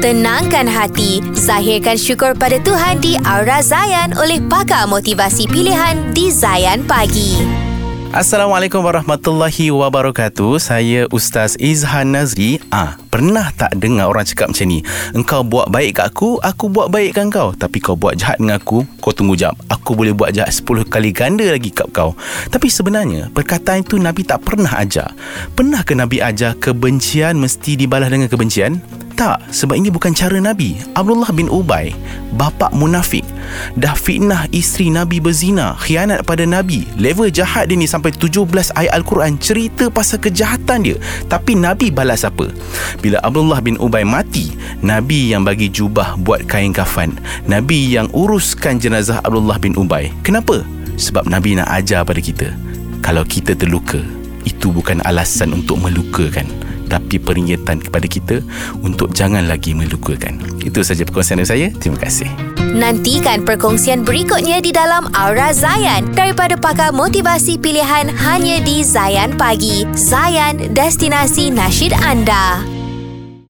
Tenangkan hati, zahirkan syukur pada Tuhan di Aura Zayan oleh pakar motivasi pilihan di Zayan Pagi. Assalamualaikum warahmatullahi wabarakatuh. Saya Ustaz Izhan Nazri. Ah, pernah tak dengar orang cakap macam ni? Engkau buat baik kat aku, aku buat baik kat kau. Tapi kau buat jahat dengan aku, kau tunggu jap. Aku boleh buat jahat 10 kali ganda lagi kat kau. Tapi sebenarnya, perkataan itu Nabi tak pernah ajar. Pernah ke Nabi ajar kebencian mesti dibalas dengan kebencian? Tak, sebab ini bukan cara Nabi. Abdullah bin Ubay, bapa munafik, dah fitnah isteri Nabi berzina, khianat pada Nabi. Level jahat dia ni sampai 17 ayat Al-Quran cerita pasal kejahatan dia. Tapi Nabi balas apa? Bila Abdullah bin Ubay mati, Nabi yang bagi jubah buat kain kafan. Nabi yang uruskan jenazah Abdullah bin Ubay. Kenapa? Sebab Nabi nak ajar pada kita. Kalau kita terluka, itu bukan alasan untuk melukakan tapi peringatan kepada kita untuk jangan lagi melukakan. Itu saja perkongsian dari saya. Terima kasih. Nantikan perkongsian berikutnya di dalam Aura Zayan daripada pakar motivasi pilihan hanya di Zayan Pagi. Zayan, destinasi nasyid anda.